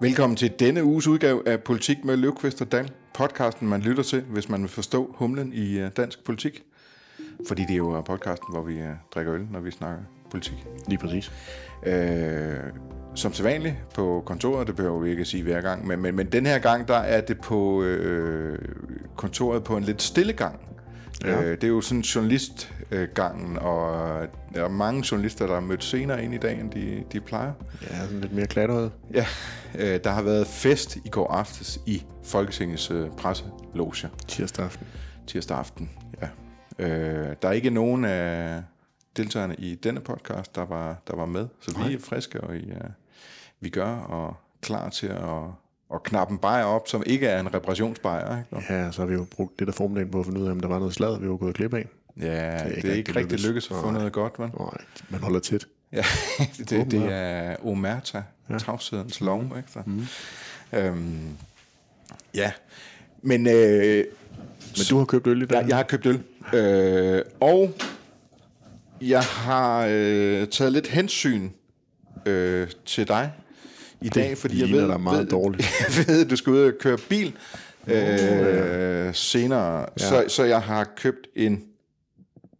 Velkommen til denne uges udgave af Politik med Løvqvist og Dal. Podcasten, man lytter til, hvis man vil forstå humlen i øh, dansk politik. Fordi det er jo podcasten, hvor vi øh, drikker øl, når vi snakker politik. Lige præcis. Øh, som sædvanligt på kontoret, det behøver vi ikke at sige hver gang, men, men, men den her gang, der er det på øh, kontoret på en lidt stille gang. Ja. Øh, det er jo sådan journalistgangen, og der er mange journalister, der er mødt senere ind i dag, end de, de plejer. Ja, sådan lidt mere klatret. Ja, øh, der har været fest i går aftes i Folketingets øh, presseloge. Tirsdag aften. Tirsdag aften, ja. Øh, der er ikke nogen af deltagerne i denne podcast, der var, der var med, så vi er friske, og I, uh, vi gør og klar til at og knappe en bajer op, som ikke er en reparationsbajer. Ikke? Ja, så har vi jo brugt det der formiddagen på at finde ud af, om der var noget slag, vi var gået glip af. Ja, det er ikke, det er ikke rigtig lykkedes at få noget godt, vel? Nej, man holder tæt. Ja, det, det er omerta, ja. tavshedens lov, ikke? Så. Mm. Øhm, ja, men... Øh, men du har købt øl i dag? Ja, jeg har købt øl. Øh, og jeg har øh, taget lidt hensyn øh, til dig i det dag, fordi jeg ved, dig meget ved, dårligt. jeg ved, at du skal ud og køre bil øh, ja. senere, ja. Så, så jeg har købt en...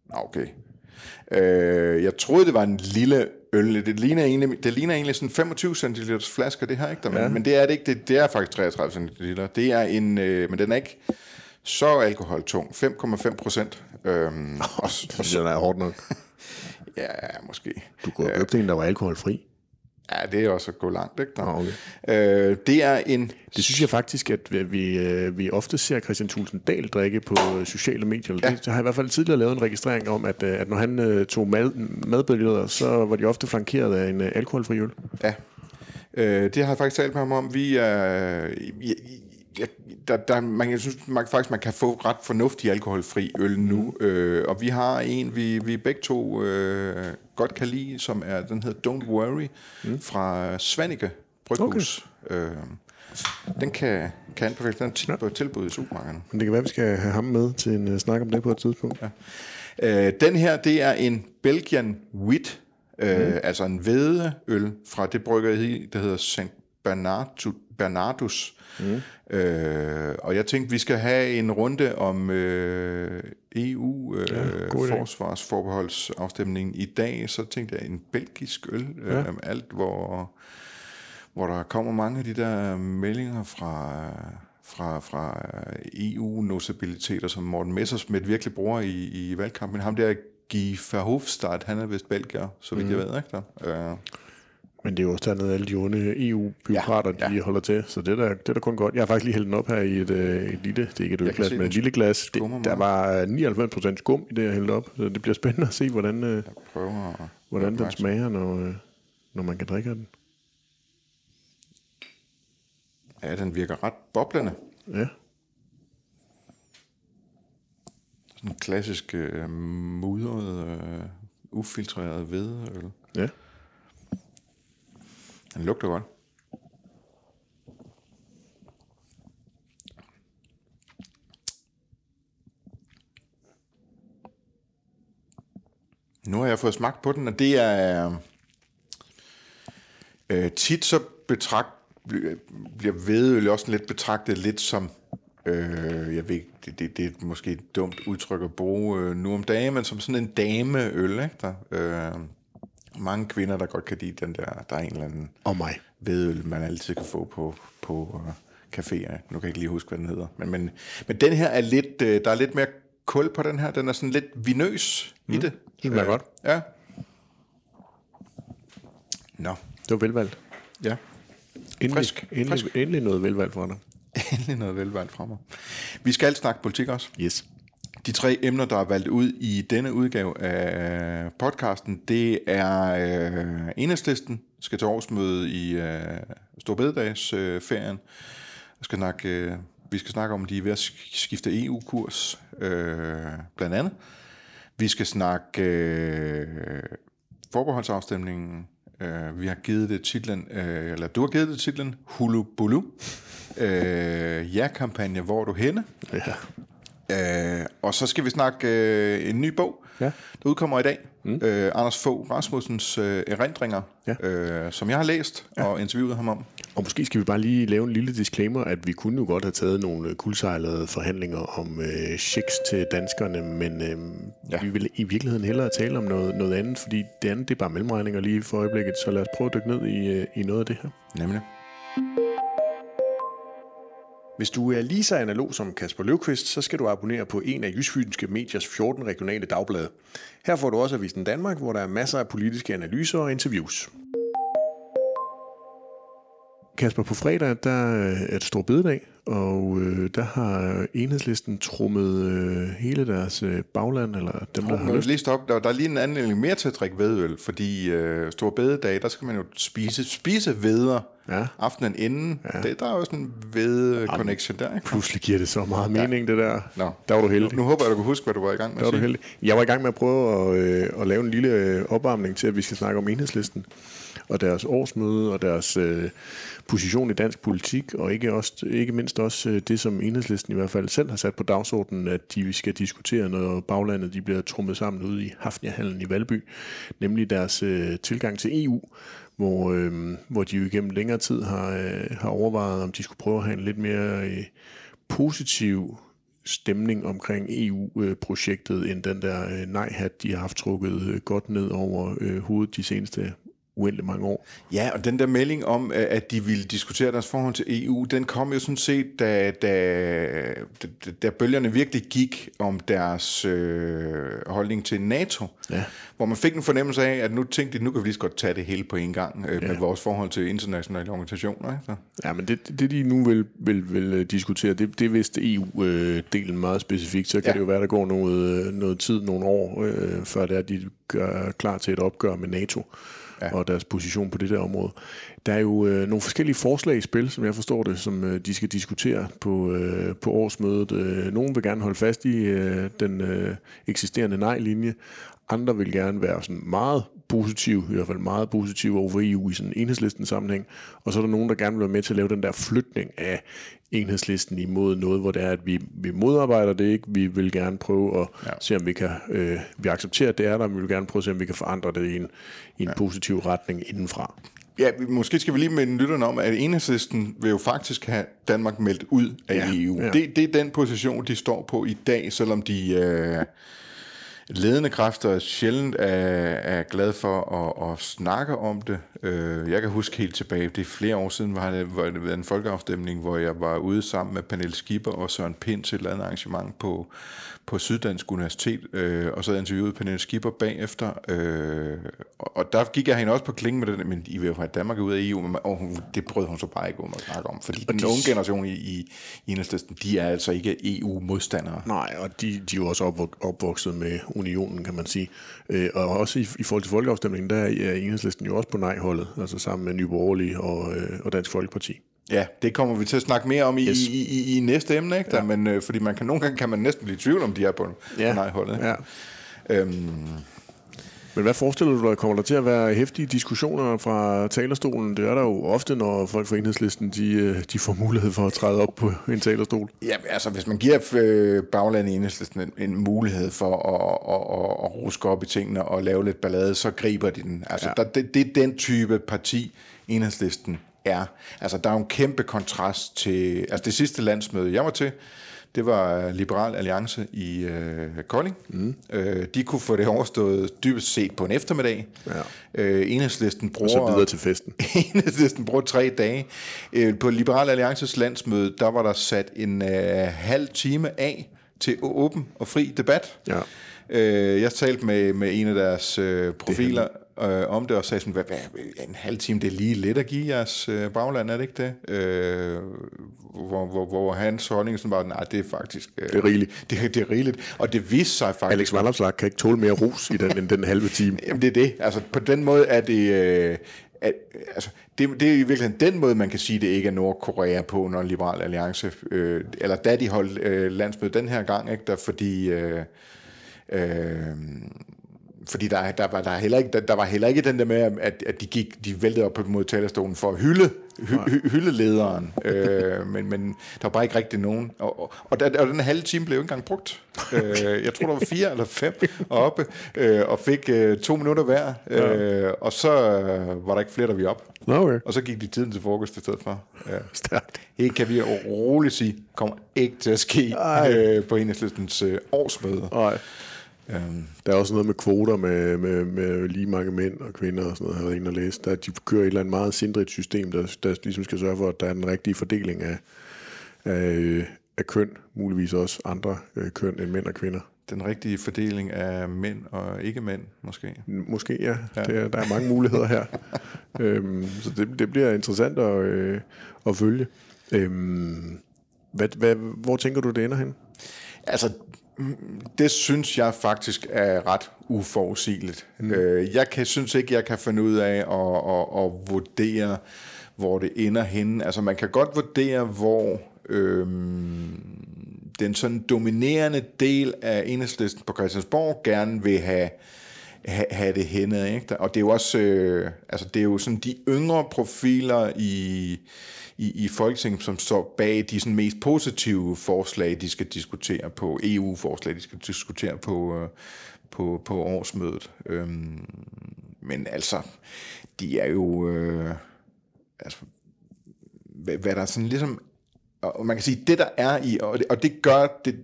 Okay. Øh, jeg troede, det var en lille øl. Det ligner egentlig, det ligner egentlig sådan 25 cl flaske, det her, ikke? Der, men, ja. men det er det ikke. Det, det er faktisk 33 cl. Det er en... Øh, men den er ikke så alkoholtung. 5,5 procent. Øhm, oh, og, det er hårdt nok. ja, måske. Du kunne have købt en, der var alkoholfri. Ja, det er også at gå langt, ikke? Der. Okay. Øh, det er en... Det synes jeg faktisk, at vi, øh, vi ofte ser Christian Thulsen Dahl drikke på øh, sociale medier. Ja. Det, jeg har i hvert fald tidligere lavet en registrering om, at, øh, at når han tog mad, madbilleder, så var de ofte flankeret af en alkoholfri øl. Ja, øh, det har jeg faktisk talt med ham om. Vi er... Øh, ja, der, der, man, jeg synes man, faktisk, man kan få ret fornuftig alkoholfri øl nu. Mm. Øh, og vi har en, vi, vi begge to øh, godt kan lide, som er, den hedder Don't Worry, mm. fra Svanike Bryghus. Okay. Øh, den kan, kan anbefales. Den er på tilbud i supermarkederne. Men det kan være, at vi skal have ham med til en uh, snak om det på et tidspunkt. Ja. Øh, den her, det er en Belgian Wit, øh, mm. altså en hvedeøl fra det bryggeri, der hedder St. Bernardus. Mm. Øh, og jeg tænkte, vi skal have en runde om øh, EU øh, ja, i dag. Så tænkte jeg en belgisk øl, øh, ja. alt hvor, hvor der kommer mange af de der meldinger fra fra, fra EU-notabiliteter, som Morten Messersmith virkelig bruger i, i valgkampen. Ham der, Guy Verhofstadt, han er vist belgier, så vidt mm. jeg ved. Ikke der? Uh, men det er jo også dernede, alle de onde EU-byråkrater, ja, ja. de holder til, så det er, da, det er da kun godt. Jeg har faktisk lige hældt den op her i et, øh, et lille, det er ikke et ølglas, men et lille glas. Det, der var 99% skum i det, jeg hældte op, så det bliver spændende at se, hvordan, øh, prøver hvordan den smager, når, øh, når man kan drikke den. Ja, den virker ret boblende. Ja. Sådan en klassisk øh, mudret, øh, ufiltreret hvedeøl. Ja. Den lugter godt. Nu har jeg fået smagt på den, og det er øh, tit så betragt, bliver vedøl også lidt betragtet lidt som, øh, jeg ved det, det, det er måske et dumt udtryk at bruge øh, nu om dagen, men som sådan en dameøl, ikke der? Øh, mange kvinder, der godt kan lide den der, der er en eller anden og mig. vedøl, man altid kan få på, på uh, caféer. Nu kan jeg ikke lige huske, hvad den hedder. Men, men, men den her er lidt, uh, der er lidt mere kul på den her. Den er sådan lidt vinøs mm. i det. Det smager uh, godt. Ja. Nå. Det var velvalgt. Ja. Endelig, frisk. Endelig, frisk. endelig noget velvalgt fra dig. endelig noget velvalgt fra mig. Vi skal snakke politik også. Yes. De tre emner, der er valgt ud i denne udgave af podcasten, det er øh, enhedslisten, skal til årsmøde i øh, Storbededagsferien. Øh, skal snakke, øh, vi skal snakke om, at de er ved at skifte EU-kurs, øh, blandt andet. Vi skal snakke øh, forbeholdsafstemningen. Øh, vi har givet det titlen, øh, eller du har givet det titlen, Hulu Bulu. Øh, ja-kampagne, hvor er du henne? Ja. Øh, og så skal vi snakke øh, en ny bog, ja. der udkommer i dag. Mm. Øh, Anders Fogh Rasmussens øh, erindringer, ja. øh, som jeg har læst ja. og interviewet ham om. Og måske skal vi bare lige lave en lille disclaimer, at vi kunne jo godt have taget nogle øh, kuldsejlede forhandlinger om øh, checks til danskerne, men øh, ja. vi vil i virkeligheden hellere tale om noget, noget andet, fordi det andet det er bare mellemregninger lige for øjeblikket, så lad os prøve at dykke ned i, øh, i noget af det her. Nemlig. Hvis du er lige så analog som Kasper Løvqvist, så skal du abonnere på en af Jysfynske Mediers 14 regionale dagblade. Her får du også Avisen Danmark, hvor der er masser af politiske analyser og interviews. Kasper, på fredag der er det stor bededag, og øh, der har enhedslisten trummet øh, hele deres øh, bagland, eller dem, der har lyst. Lige stop. Der, der er lige en anledning mere til at drikke vedøl, fordi øh, stor bededag, der skal man jo spise, spise veder ja. aftenen inden. Ja. Det, der er jo sådan en ved-connection der. Ikke? Pludselig giver det så meget mening, ja. det der. Nå. Der var du heldig. Nu, nu håber jeg, du kan huske, hvad du var i gang med der at sige. Var du heldig. Jeg var i gang med at prøve at, øh, at lave en lille øh, opvarmning til, at vi skal snakke om enhedslisten og deres årsmøde og deres øh, position i dansk politik, og ikke, også, ikke mindst også øh, det, som enhedslisten i hvert fald selv har sat på dagsordenen, at de skal diskutere, når baglandet de bliver trummet sammen ude i Hafniahallen i Valby, nemlig deres øh, tilgang til EU, hvor, øh, hvor de jo igennem længere tid har, øh, har overvejet, om de skulle prøve at have en lidt mere øh, positiv stemning omkring EU-projektet, end den der øh, nej-hat, de har haft trukket øh, godt ned over øh, hovedet de seneste uendelig mange år. Ja, og den der melding om, at de ville diskutere deres forhold til EU, den kom jo sådan set, da, da, da, da bølgerne virkelig gik om deres øh, holdning til NATO. Ja. Hvor man fik en fornemmelse af, at nu tænkte de, nu kan vi lige så godt tage det hele på en gang øh, ja. med vores forhold til internationale organisationer. Ikke? Ja, men det, det de nu vil, vil, vil øh, diskutere, det, det vist EU-delen meget specifikt. Så kan ja. det jo være, der går noget, øh, noget tid, nogle år, øh, før det er, de gør klar til et opgør med NATO ja. og deres position på det der område. Der er jo øh, nogle forskellige forslag i spil, som jeg forstår det, som øh, de skal diskutere på, øh, på årsmødet. Øh, nogle vil gerne holde fast i øh, den øh, eksisterende nej-linje, andre vil gerne være sådan meget positiv, i hvert fald meget positiv over EU i sådan en enhedslisten sammenhæng. Og så er der nogen, der gerne vil være med til at lave den der flytning af enhedslisten imod noget, hvor det er, at vi, vi modarbejder det ikke. Vi vil gerne prøve at ja. se, om vi kan øh, vi accepterer, at det er der, men vi vil gerne prøve at se, om vi kan forandre det i en, i en ja. positiv retning indenfra. Ja, måske skal vi lige minde lytterne om, at enhedslisten vil jo faktisk have Danmark meldt ud af ja, EU. Ja. Det, det er den position, de står på i dag, selvom de... Øh, ledende kræfter sjældent er, er glad for at, at snakke om det. Øh, jeg kan huske helt tilbage, det er flere år siden, var det, var det en folkeafstemning, hvor jeg var ude sammen med Pernille Skipper og Søren Pind til et eller andet arrangement på, på Syddansk Universitet, øh, og så havde jeg interviewet Pernille Skipper bagefter, øh, og der gik jeg hende også på kling med det, men I vil jo have Danmark ud af EU, men og hun, det brød hun så bare ikke om at snakke om, fordi og den de, unge generation i, i, i Enhedslisten, de er altså ikke EU-modstandere. Nej, og de, de er jo også opvokset med unionen, kan man sige. Øh, og også i, i forhold til folkeafstemningen, der er Enhedslisten jo også på nej-holdet, altså sammen med Nye Borgerlige og, øh, og Dansk Folkeparti. Ja, det kommer vi til at snakke mere om i, yes. i, i, i næste emne, ikke? Der, ja. men, øh, fordi man kan, nogle gange kan man næsten blive i tvivl om, de er på, ja. på nej-holdet. Ja. Øhm. Men hvad forestiller du dig, kommer der til at være hæftige diskussioner fra talerstolen? Det er der jo ofte, når folk fra enhedslisten, de, øh, de får mulighed for at træde op på en talerstol. Ja, altså hvis man giver øh, baglandet i enhedslisten en, en mulighed for at, at, at, at ruske op i tingene og lave lidt ballade, så griber de den. Altså ja. der, det, det er den type parti, enhedslisten er. Altså, der er jo en kæmpe kontrast til... Altså, det sidste landsmøde, jeg var til, det var Liberal Alliance i øh, Kolding. Mm. Øh, de kunne få det overstået dybest set på en eftermiddag. Ja. Øh, enhedslisten bruger... Og så videre til festen. enhedslisten bruger tre dage. Øh, på Liberal Alliances landsmøde, der var der sat en øh, halv time af til åben og fri debat. Ja. Øh, jeg talte med, med en af deres øh, profiler, øh, om det, og sagde sådan, hvad, hvad, en halv time, det er lige lidt at give jeres øh, bagland, er det ikke det? Øh, hvor, hvor, hvor hans holdning sådan var, nej, det er faktisk... Øh, det er rigeligt. Det, det er rigeligt, og det viste sig faktisk... Alex Vanderslag kan ikke tåle mere rus i den, end den halve time. Jamen, det er det. Altså, på den måde er det... Øh, at, altså, det, det er i virkeligheden den måde, man kan sige, det ikke er Nordkorea på, når Liberal Alliance, øh, eller da de holdt øh, landsmøde den her gang, ikke, der, fordi øh, øh, fordi der, der, var, der, heller ikke, der, der var heller ikke den der med, at, at de, gik, de væltede op på mod talerstolen for at hylde, hy, hy, hylde lederen, øh, men, men der var bare ikke rigtig nogen. Og, og, og, der, og den halve time blev ikke engang brugt. Øh, jeg tror, der var fire eller fem oppe, øh, og fik øh, to minutter hver, øh, og så øh, var der ikke flere, der vi op. Okay. Og så gik de tiden til frokost i stedet for. Ja. Stærkt. Det kan vi roligt sige, kommer ikke til at ske øh, på enhedslistens øh, årsmøde. Nej. Um, der er også noget med kvoter med, med, med lige mange mænd og kvinder og sådan noget, har jeg været inde og læse. Der, de kører et eller andet meget sindrigt system, der, der ligesom skal sørge for, at der er den rigtige fordeling af, af, af køn, muligvis også andre øh, køn end mænd og kvinder. Den rigtige fordeling af mænd og ikke mænd, måske? Måske, ja. ja. Det er, der er mange muligheder her. øhm, så det, det bliver interessant at, øh, at følge. Øhm, hvad, hvad, hvor tænker du, det ender hen? Altså, det synes jeg faktisk er ret uforudsigeligt. Mm. Øh, jeg kan, synes ikke, jeg kan finde ud af at, at, at vurdere, hvor det ender henne. Altså man kan godt vurdere, hvor øhm, den sådan dominerende del af enhedslisten på Christiansborg gerne vil have have, have det henne. Ikke? Og det er jo også, øh, altså det er jo sådan de yngre profiler i, i, i Folketinget, som står bag de sådan mest positive forslag, de skal diskutere på, EU-forslag, de skal diskutere på, øh, på, på årsmødet. Øhm, men altså, de er jo, øh, altså, hvad, hvad der sådan ligesom, og man kan sige, det der er i, og det, og det gør, det,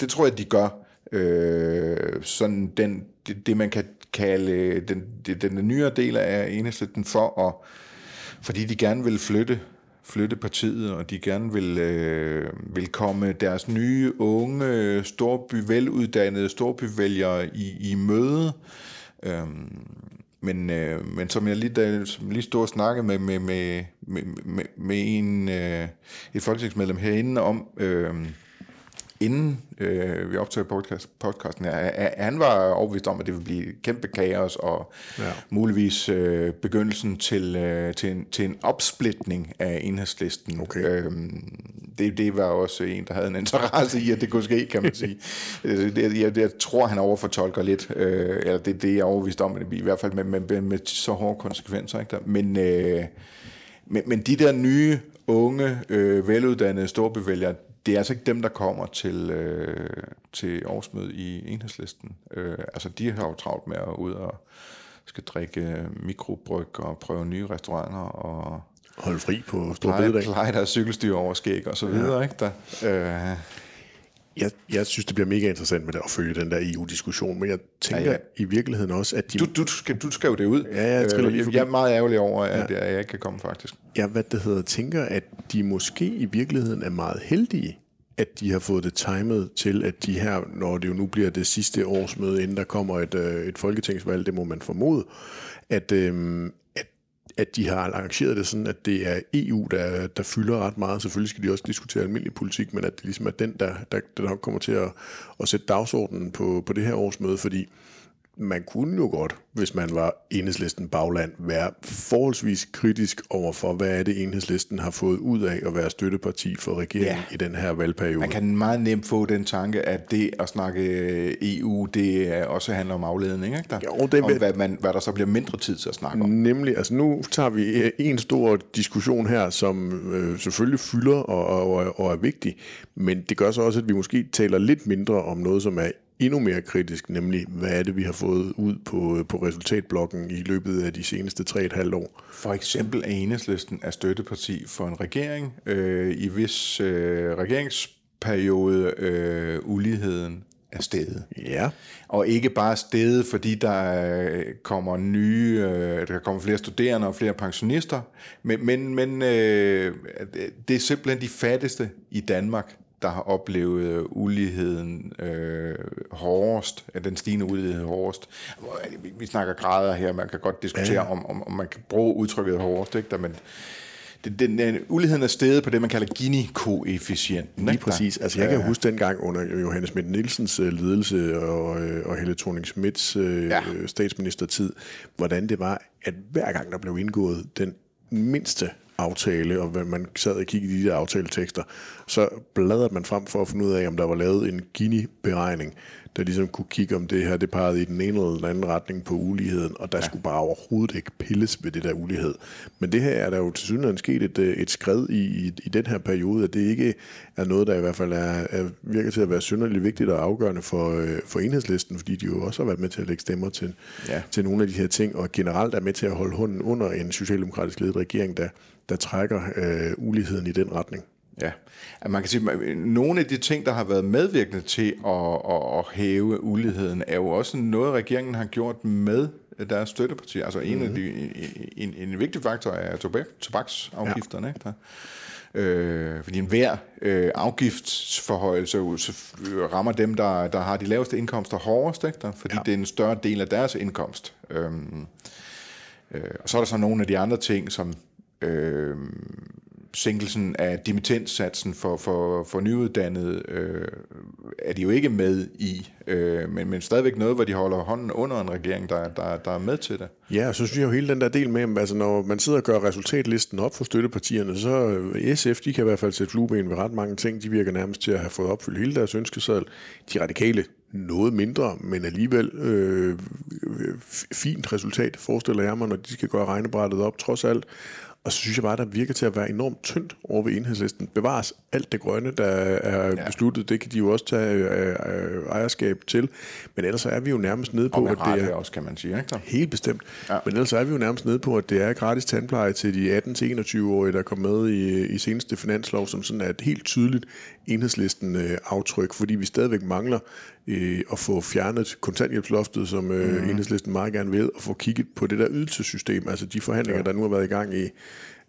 det tror jeg, de gør, øh, sådan den, det, det man kan kalde den, den, den nyere del af enhedslisten for at, fordi de gerne vil flytte flytte partiet, og de gerne vil, øh, vil komme deres nye, unge, storby, veluddannede storbyvælgere i, i møde. Øhm, men, øh, men som jeg lige, da, som lige stod og snakkede med, med, med, med, med, med en, øh, et folketingsmedlem herinde om, øh, inden øh, vi optog podcast, podcasten her, han var overbevist om, at det ville blive kæmpe kaos, og ja. muligvis øh, begyndelsen til, øh, til, en, til en opsplitning af enhedslisten. Okay. Øhm, det, det var også en, der havde en interesse i, at det kunne ske, kan man sige. Øh, det, jeg, jeg tror, han overfortolker lidt, øh, eller det, det er jeg overbevist om, i hvert fald med, med, med så hårde konsekvenser. Ikke der? Men, øh, men, men de der nye, unge, øh, veluddannede storbevælgere, det er altså ikke dem, der kommer til, øh, til årsmødet i enhedslisten. Øh, altså, de har jo travlt med at ud og skal drikke mikrobryg og prøve nye restauranter og holde fri på stor bededag. Pleje deres cykelstyr over skæg og så videre, ja. ikke der? Øh, jeg, jeg synes, det bliver mega interessant med det at følge den der EU-diskussion, men jeg tænker ja, ja. i virkeligheden også, at de... Du, du, skal, du skrev det ud. Ja, jeg, øh, lige jeg er meget ærgerlig over, at ja. jeg ikke kan komme, faktisk jeg hvad det hedder, tænker, at de måske i virkeligheden er meget heldige, at de har fået det timet til, at de her, når det jo nu bliver det sidste årsmøde, inden der kommer et, øh, et folketingsvalg, det må man formode, at, øh, at, at de har arrangeret det sådan, at det er EU, der, der fylder ret meget. Selvfølgelig skal de også diskutere almindelig politik, men at det ligesom er den, der, der, der nok kommer til at, at sætte dagsordenen på, på det her årsmøde, fordi man kunne jo godt, hvis man var enhedslisten bagland, være forholdsvis kritisk over for, hvad er det enhedslisten har fået ud af at være støtteparti for regeringen ja. i den her valgperiode. Man kan meget nemt få den tanke, at det at snakke EU, det også handler om afledning, ikke der? Jo, det om hvad, man, hvad der så bliver mindre tid til at snakke om. Nemlig, altså nu tager vi en stor diskussion her, som øh, selvfølgelig fylder og, og, og er vigtig, men det gør så også, at vi måske taler lidt mindre om noget, som er endnu mere kritisk, nemlig hvad er det, vi har fået ud på, på resultatblokken i løbet af de seneste 3,5 år. For eksempel er enhedslisten er støtteparti for en regering, øh, i hvis øh, regeringsperiode øh, uligheden er steget. Ja. Og ikke bare steget, fordi der kommer nye, øh, der kommer flere studerende og flere pensionister, men, men, men øh, det er simpelthen de fattigste i Danmark, der har oplevet uligheden øh, hårdest, den stigende ulighed hårdest. Vi snakker grader her, man kan godt diskutere, ja. om, om, om man kan bruge udtrykket hårdest, ikke? Der, men den, den, den, uligheden er steget på det, man kalder Gini-koefficienten. Lige præcis. Altså, jeg kan huske dengang under Johannes Schmidt Nielsens øh, ledelse og, øh, og Helle thorning Schmidts øh, ja. statsministertid, hvordan det var, at hver gang der blev indgået den mindste aftale, og man sad og kiggede i de der aftaletekster, så bladrede man frem for at finde ud af, om der var lavet en Gini-beregning, der ligesom kunne kigge om det her, det pegede i den ene eller den anden retning på uligheden, og der ja. skulle bare overhovedet ikke pilles ved det der ulighed. Men det her er der jo til synligheden sket et, øh, et skred i, i, i den her periode, at det ikke er noget, der i hvert fald er, er virker til at være synderligt vigtigt og afgørende for, øh, for enhedslisten, fordi de jo også har været med til at lægge stemmer til, ja. til nogle af de her ting, og generelt er med til at holde hånden under en socialdemokratisk ledet regering, der, der trækker øh, uligheden i den retning. Ja, man kan sige, at nogle af de ting, der har været medvirkende til at, at, at hæve uligheden, er jo også noget, regeringen har gjort med deres støttepartier. Altså en, mm-hmm. af de, en, en vigtig faktor er tobak, tobaksafgifterne. Ja. Ikke? Der. Øh, fordi enhver øh, afgiftsforhøjelse rammer dem, der, der har de laveste indkomster hårdest, ikke? Der, fordi ja. det er en større del af deres indkomst. Øhm, øh, og så er der så nogle af de andre ting, som øh, sænkelsen af dimittenssatsen for, for, for nyuddannede øh, er de jo ikke med i, øh, men, men stadigvæk noget, hvor de holder hånden under en regering, der, der, der er med til det. Ja, og så synes jeg jo hele den der del med, altså når man sidder og gør resultatlisten op for støttepartierne, så øh, SF, de kan i hvert fald sætte flueben ved ret mange ting. De virker nærmest til at have fået opfyldt hele deres ønskeseddel. De radikale noget mindre, men alligevel øh, øh fint resultat, forestiller jeg mig, når de skal gøre regnebrættet op, trods alt. Og så synes jeg bare, der virker til at være enormt tyndt over ved enhedslisten. Bevares alt det grønne, der er ja. besluttet, det kan de jo også tage øh, øh, ejerskab til. Men ellers er vi jo nærmest nede på, at det er... også, kan man sige, ikke? Helt bestemt. Ja. Men ellers er vi jo nærmest nede på, at det er gratis tandpleje til de 18-21-årige, der kom med i, i seneste finanslov, som sådan er et helt tydeligt enhedslisten øh, aftryk, fordi vi stadigvæk mangler øh, at få fjernet kontanthjælpsloftet, som øh, mm. enhedslisten meget gerne vil, og få kigget på det der ydelsessystem, altså de forhandlinger, ja. der nu har været i gang i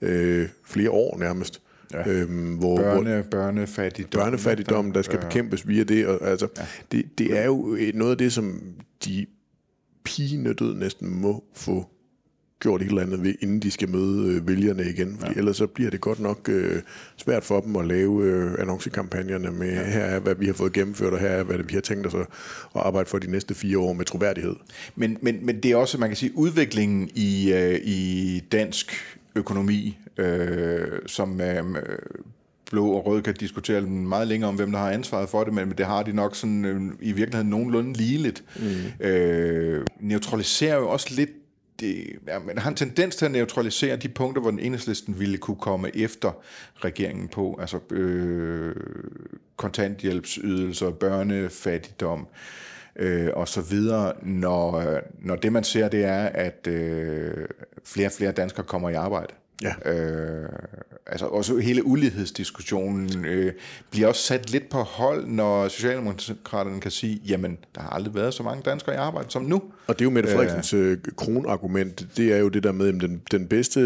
øh, flere år nærmest. Ja. Øhm, hvor, Børne, hvor, børnefattigdom. Børnefattigdom, der skal bekæmpes via det. Og, altså, ja. det, det er jo noget af det, som de død næsten må få gjort et eller andet ved, inden de skal møde øh, vælgerne igen. Fordi ja. ellers så bliver det godt nok øh, svært for dem at lave øh, annoncekampagnerne med, ja. her er, hvad vi har fået gennemført, og her er, hvad vi har tænkt os at, at arbejde for de næste fire år med troværdighed. Men, men, men det er også, man kan sige, udviklingen i, øh, i dansk økonomi, øh, som øh, blå og rød kan diskutere meget længere om, hvem der har ansvaret for det, men det har de nok sådan øh, i virkeligheden nogenlunde ligeligt. Mm. Øh, neutraliserer jo også lidt det, ja, man har en tendens til at neutralisere de punkter, hvor den enhedslisten ville kunne komme efter regeringen på, altså øh, kontanthjælpsydelser, børnefattigdom øh, og så videre, når, øh, når det man ser, det er, at øh, flere og flere danskere kommer i arbejde. Ja. Øh, altså også hele ulighedsdiskussionen øh, bliver også sat lidt på hold, når Socialdemokraterne kan sige, jamen, der har aldrig været så mange danskere i arbejde som nu. Og det er jo Mette Frederiksens øh, kronargument, det er jo det der med, at den, den bedste,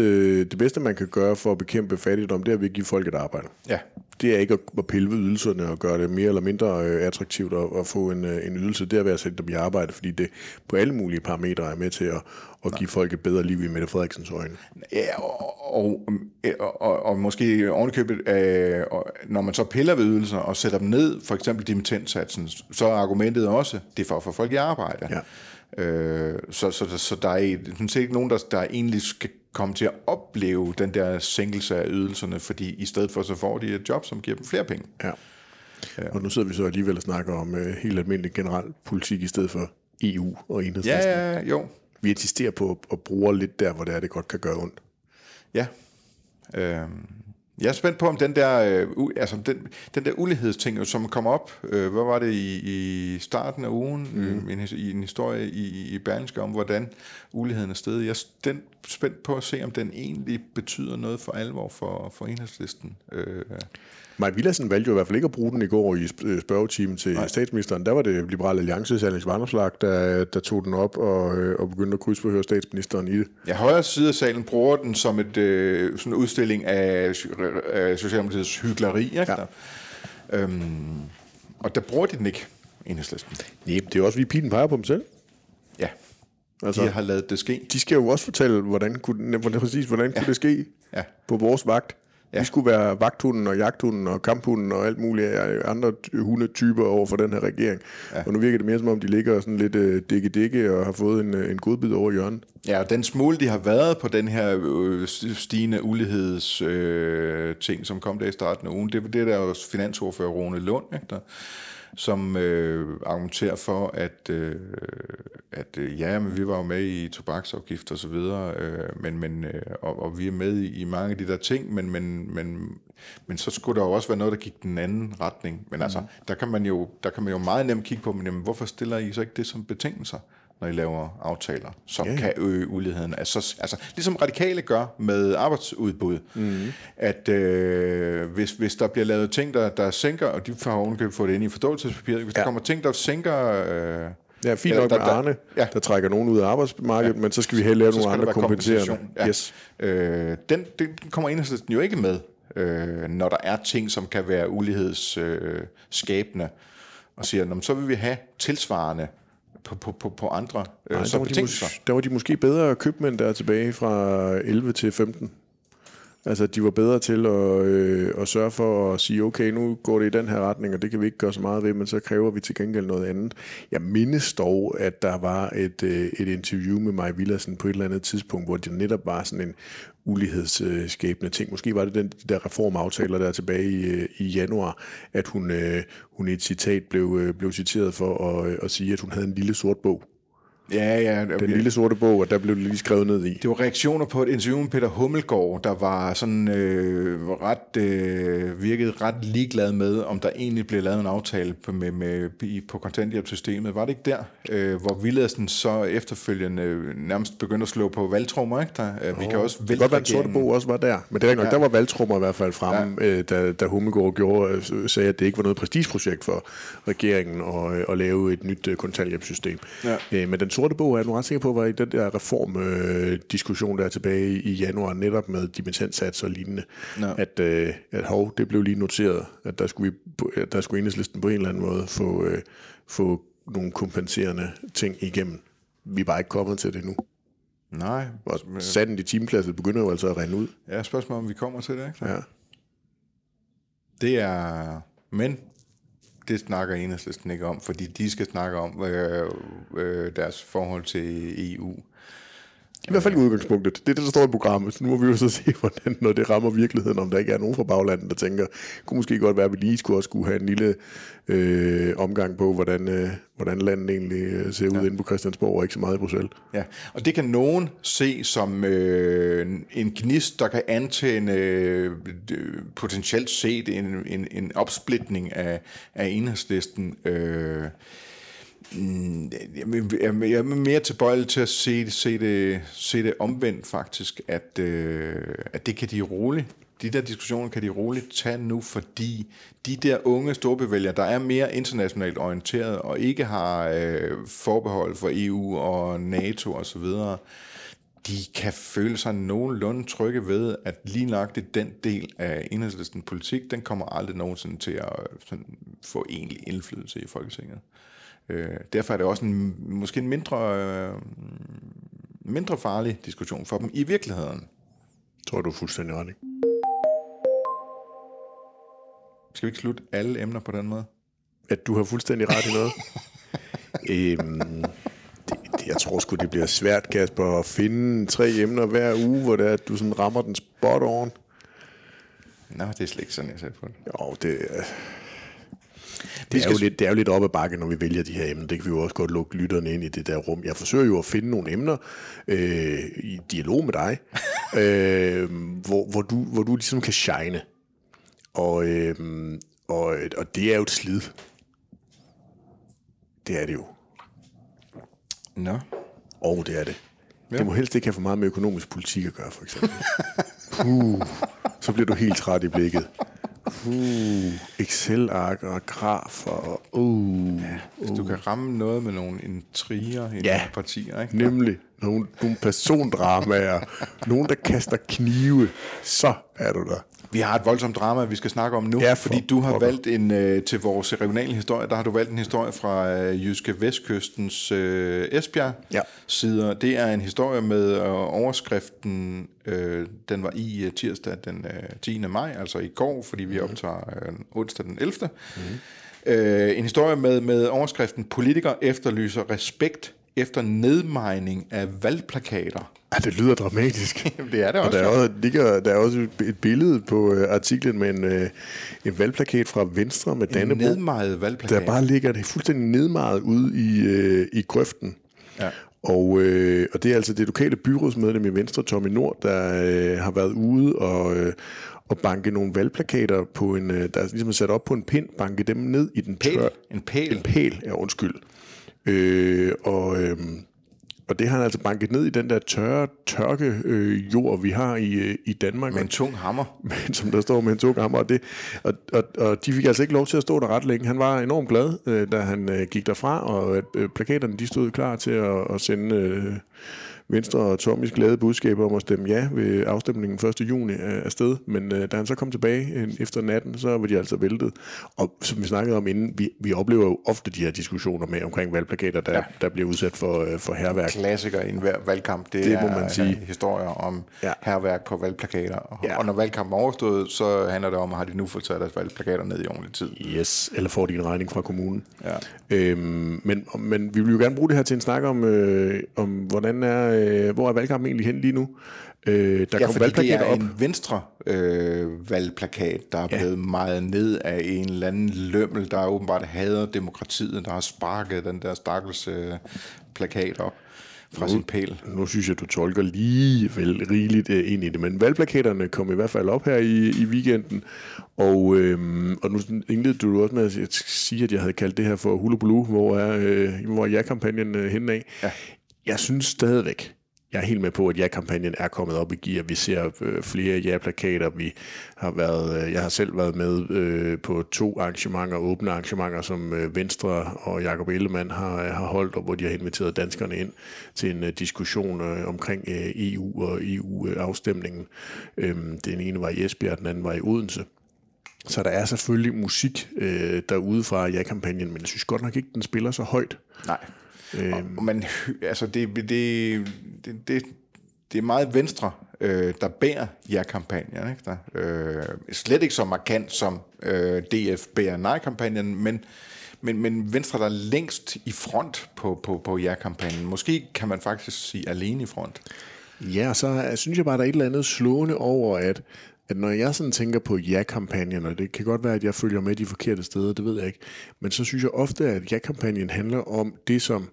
det bedste, man kan gøre for at bekæmpe fattigdom, det er at give folk et arbejde. Ja. Det er ikke at pille ved ydelserne og gøre det mere eller mindre øh, attraktivt at, at få en, øh, en ydelse. Det er at være sætte dem i arbejde, fordi det på alle mulige parametre er med til at, at give folk et bedre liv i Mette Frederiksens øjne. Ja, og, og, og, og, og måske ovenikøbet, øh, når man så piller ved ydelser og sætter dem ned, for eksempel dimittentsatsen, så er argumentet også, det er for at få folk i arbejde. Ja. Øh, så, så, så der er sådan ikke nogen, der, der egentlig skal komme til at opleve den der sænkelse af ydelserne, fordi i stedet for så får de et job, som giver dem flere penge. Ja. ja. Og nu sidder vi så alligevel og snakker om uh, helt almindelig generel politik i stedet for EU og enhedslisten. Ja, ja, jo. Vi insisterer på at bruge lidt der, hvor det er, det godt kan gøre ondt. Ja. Øh, jeg er spændt på, om den der, øh, altså den, den der ulighedsting, som kom op, øh, hvad var det i, i starten af ugen, mm. øh, en, i en historie i, i Berlingske om, hvordan uligheden er steget. Jeg er den, spændt på at se, om den egentlig betyder noget for alvor for, for enhedslisten. Øh, Maj Villadsen valgte jo i hvert fald ikke at bruge den i går i øh, spørgetimen til Nej. statsministeren. Der var det Liberale Alliances Alex Vanderslag, der, der tog den op og, øh, og begyndte at krydsforhøre statsministeren i det. Ja, højre side af salen bruger den som et, øh, sådan en udstilling af, af Socialdemokratiets hyggeleri. Ikke? Ja. Øhm, og der bruger de den ikke, enhedslisten. Nej, det er også, vi pilen peger på dem selv. Ja, altså, de har lavet det ske. De skal jo også fortælle, hvordan kunne, hvordan, præcis, hvordan ja. kunne det ske ja. på vores vagt. Ja. Vi skulle være vagthunden og jagthunden og kamphunden og alt muligt andre hundetyper over for den her regering. Ja. Og nu virker det mere som om, de ligger sådan lidt uh, dikke-dikke og har fået en, uh, en godbid over hjørnet. Ja, og den smule, de har været på den her øh, stigende uligheds øh, ting, som kom der i starten af ugen, det, det der finansordfører Rune Lund, ikke, der, som øh, argumenterer for, at, øh, at øh, ja, men vi var jo med i tobaksafgift og så videre, øh, men, men, øh, og, og vi er med i, i mange af de der ting, men, men, men, men så skulle der jo også være noget, der gik den anden retning. Men altså, mm. der kan man jo, der kan man jo meget nemt kigge på, men jamen, hvorfor stiller I så ikke det som betingelser? Når I laver aftaler, som yeah. kan øge uligheden. Altså, altså, ligesom radikale gør med arbejdsudbud, mm. at øh, hvis, hvis der bliver lavet ting, der, der sænker, og de har ovenkøbet fået det ind i forståelsespapiret, hvis ja. der kommer ting, der sænker... Øh, Ja, fint nok med Arne, der, ja. der trækker nogen ud af arbejdsmarkedet, ja. men så skal vi have lavet nogle andre kompenserende. Ja. Yes. Øh, den, den kommer enhedslisten jo ikke med, øh, når der er ting, som kan være ulighedsskabende, øh, og siger, så vil vi have tilsvarende på, på, på, på andre øh, Nej, der, var de der var de måske bedre købmænd der tilbage fra 11 til 15. Altså, de var bedre til at, øh, at sørge for at sige, okay, nu går det i den her retning, og det kan vi ikke gøre så meget ved, men så kræver vi til gengæld noget andet. Jeg mindes dog, at der var et, øh, et interview med Maja Villersen på et eller andet tidspunkt, hvor det netop var sådan en ulighedsskabende ting. Måske var det den, de der reformaftaler der tilbage i, øh, i januar, at hun, øh, hun i et citat blev, øh, blev citeret for at, at sige, at hun havde en lille sort bog. Ja, ja. Okay. Den lille sorte bog, og der blev det lige skrevet ned i. Det var reaktioner på et interview med Peter Hummelgaard, der var sådan øh, ret, øh, virkede ret ligeglad med, om der egentlig blev lavet en aftale på, med, med, på kontanthjælpssystemet. Var det ikke der, øh, hvor Villadsen så efterfølgende nærmest begyndte at slå på valgtrummer, ikke? Der, øh, vi kan også vælte godt være, at sorte bog også var der. Men det er ikke nok, ja. der var valgtrummer i hvert fald fremme, ja. øh, da, da Hummelgaard gjorde, øh, sagde, at det ikke var noget prestigeprojekt for regeringen at, øh, at lave et nyt øh, kontanthjælpssystem. Ja. Øh, men den sorte bog er jeg nu ret sikker på, var i den der reformdiskussion der tilbage i januar, netop med dimittenssats og lignende, ja. at, øh, at hov, det blev lige noteret, at der skulle, vi, at der skulle enhedslisten på en eller anden måde få, øh, få nogle kompenserende ting igennem. Vi er bare ikke kommet til det nu. Nej. Og sanden i timeklasset begynder jo altså at rende ud. Ja, spørgsmålet om vi kommer til det, ikke? Ja. Det er... Men det snakker enhedslisten ikke om, fordi de skal snakke om øh, øh, deres forhold til EU. I hvert fald i udgangspunktet. Det er det, der står i programmet. Nu må vi jo så se, hvordan når det rammer virkeligheden, om der ikke er nogen fra baglandet, der tænker, kunne måske godt være, at vi lige skulle også skulle have en lille øh, omgang på, hvordan, øh, hvordan landet egentlig øh, ser ud ja. inde på Christiansborg, og ikke så meget i Bruxelles. Ja, og det kan nogen se som øh, en gnist, der kan antænde øh, potentielt set en, en, en opsplitning af, af enhedslisten. Øh, Mm, jeg er mere tilbøjelig til at se, se, det, se det omvendt faktisk, at, øh, at det kan de roligt, de der diskussioner kan de roligt tage nu, fordi de der unge storbevælgere, der er mere internationalt orienteret og ikke har øh, forbehold for EU og NATO osv., de kan føle sig nogenlunde trygge ved, at lige nøjagtigt den del af enhedslisten politik, den kommer aldrig nogensinde til at øh, sådan, få egentlig indflydelse i Folketinget. Øh, derfor er det også en, måske en mindre, øh, mindre farlig diskussion for dem i virkeligheden. Tror du fuldstændig ret, Skal vi ikke slutte alle emner på den måde? At du har fuldstændig ret i noget? øhm, det, det, jeg tror sgu, det bliver svært, Kasper, at finde tre emner hver uge, hvor det er, at du sådan rammer den spot on. Nå, det er slet ikke sådan, jeg ser på det. Jo, det er... Det er, jo lidt, det er jo lidt op ad bakke, når vi vælger de her emner. Det kan vi jo også godt lukke lytterne ind i det der rum. Jeg forsøger jo at finde nogle emner øh, i dialog med dig, øh, hvor, hvor, du, hvor du ligesom kan shine. Og, øh, og, og det er jo et slid. Det er det jo. Nå. Og det er det. Ja. Det må helst ikke have for meget med økonomisk politik at gøre, for eksempel. uh, så bliver du helt træt i blikket. Uh, Excel-ark og grafer. Uh, ja, hvis uh. du kan ramme noget med nogle intriger i ja, partier. Ikke? nemlig. Nogle, nogle persondramaer. nogen, der kaster knive. Så er du der. Vi har et voldsomt drama, vi skal snakke om nu, ja, for, fordi du har pokker. valgt en øh, til vores regionale historie, der har du valgt en historie fra øh, Jyske Vestkystens øh, Esbjerg ja. sider. Det er en historie med øh, overskriften, øh, den var i uh, tirsdag den øh, 10. maj, altså i går, fordi vi mhm. optager øh, onsdag den 11. Mm. Øh, en historie med, med overskriften Politiker efterlyser respekt efter nedmejning af valgplakater. Ja, det lyder dramatisk. det er det også. Og der er også, ligger, der er også et billede på uh, artiklen med en, uh, en valgplakat fra Venstre med Dannebro. En nedmejet valgplakat. Der bare ligger det fuldstændig nedmejet ude i, uh, i grøften. Ja. Og, øh, og det er altså det lokale byrådsmedlem i Venstre, Tommy Nord, der øh, har været ude og, øh, og banke nogle valgplakater på en, øh, der er ligesom sat op på en pind, banke dem ned i den pæl. En pæl? En pæl, ja undskyld. Øh, og, øh, og det har han altså banket ned i den der tørre tørke øh, jord, vi har i, øh, i Danmark. Med en tung hammer. Men, som der står med en tung hammer. Og, det, og, og, og de fik altså ikke lov til at stå der ret længe. Han var enormt glad, øh, da han øh, gik derfra, og øh, plakaterne de stod klar til at, at sende... Øh, Venstre og Tommys glade budskab om at stemme ja ved afstemningen 1. juni afsted, men øh, da han så kom tilbage øh, efter natten, så var de altså væltet. Og som vi snakkede om inden, vi, vi oplever jo ofte de her diskussioner med omkring valgplakater, der, ja. der bliver udsat for, øh, for herværk. Klassiker i en valgkamp, det, det må man sige. historier om ja. herværk på valgplakater. Og, ja. og når valgkampen er overstået, så handler det om, at har de nu fået taget deres valgplakater ned i ordentlig tid. Yes, eller får de en regning fra kommunen. Ja. Øhm, men, men vi vil jo gerne bruge det her til en snak om, øh, om hvordan er øh, hvor er valgkampen egentlig hen lige nu? Øh, der ja, kom det er op. en venstre øh, valgplakat, der er ja. blevet meget ned af en eller anden lømmel, der åbenbart hader demokratiet, der har sparket den der stakkels øh, plakat op fra nu, sin pæl. Nu synes jeg, du tolker lige vel rigeligt uh, ind i det, men valgplakaterne kom i hvert fald op her i, i weekenden, og, øhm, og nu indledte du også med at sige, at jeg havde kaldt det her for Hula hvor er, øh, hvor er ja-kampagnen øh, henne af. Ja. Jeg synes stadigvæk, jeg er helt med på, at ja-kampagnen er kommet op i gear. Vi ser øh, flere ja-plakater. Vi har været, øh, jeg har selv været med øh, på to arrangementer, åbne arrangementer, som øh, Venstre og Jakob Ellemann har, øh, har holdt, og hvor de har inviteret danskerne ind til en øh, diskussion øh, omkring øh, EU og EU-afstemningen. Øh, den ene var i Esbjerg, den anden var i Odense. Så der er selvfølgelig musik øh, derude fra ja-kampagnen, men jeg synes godt nok ikke, den spiller så højt. Nej. Øh, men altså, det, det, det, det, det er meget venstre, øh, der bærer ja-kampagnen. Ikke? Der, øh, slet ikke så markant som øh, DF bærer nej-kampagnen, men, men, men Venstre der er længst i front på, på, på ja-kampagnen. Måske kan man faktisk sige alene i front. Ja, så synes jeg bare, der er et eller andet slående over, at at når jeg sådan tænker på ja-kampagnen, og det kan godt være, at jeg følger med de forkerte steder, det ved jeg ikke, men så synes jeg ofte, at ja-kampagnen handler om det, som